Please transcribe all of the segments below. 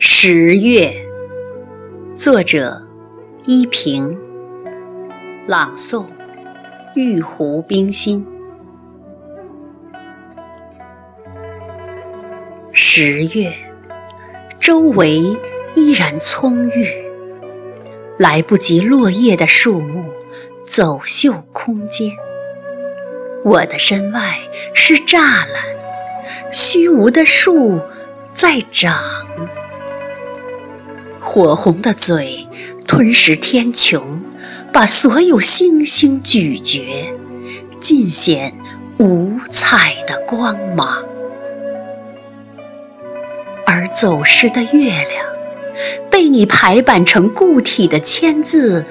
十月，作者依萍，朗诵玉壶冰心。十月，周围依然葱郁，来不及落叶的树木走秀空间。我的身外是栅栏，虚无的树在长。火红的嘴吞噬天穹，把所有星星咀嚼，尽显五彩的光芒。而走失的月亮，被你排版成固体的签字，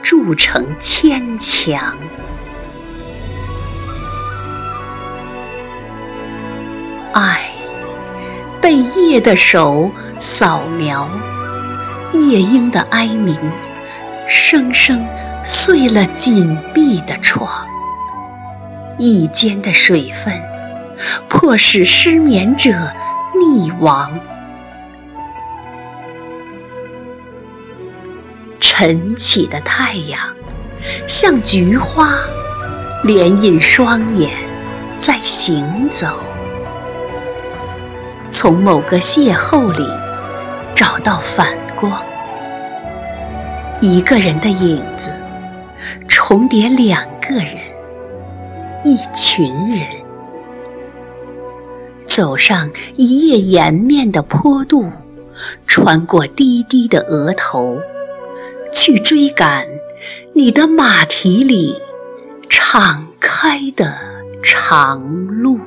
铸成牵强。爱被夜的手扫描。夜莺的哀鸣，声声碎了紧闭的窗。一间的水分，迫使失眠者溺亡。晨起的太阳，像菊花，连引双眼在行走。从某个邂逅里，找到反。光，一个人的影子重叠两个人，一群人，走上一夜颜面的坡度，穿过低低的额头，去追赶你的马蹄里敞开的长路。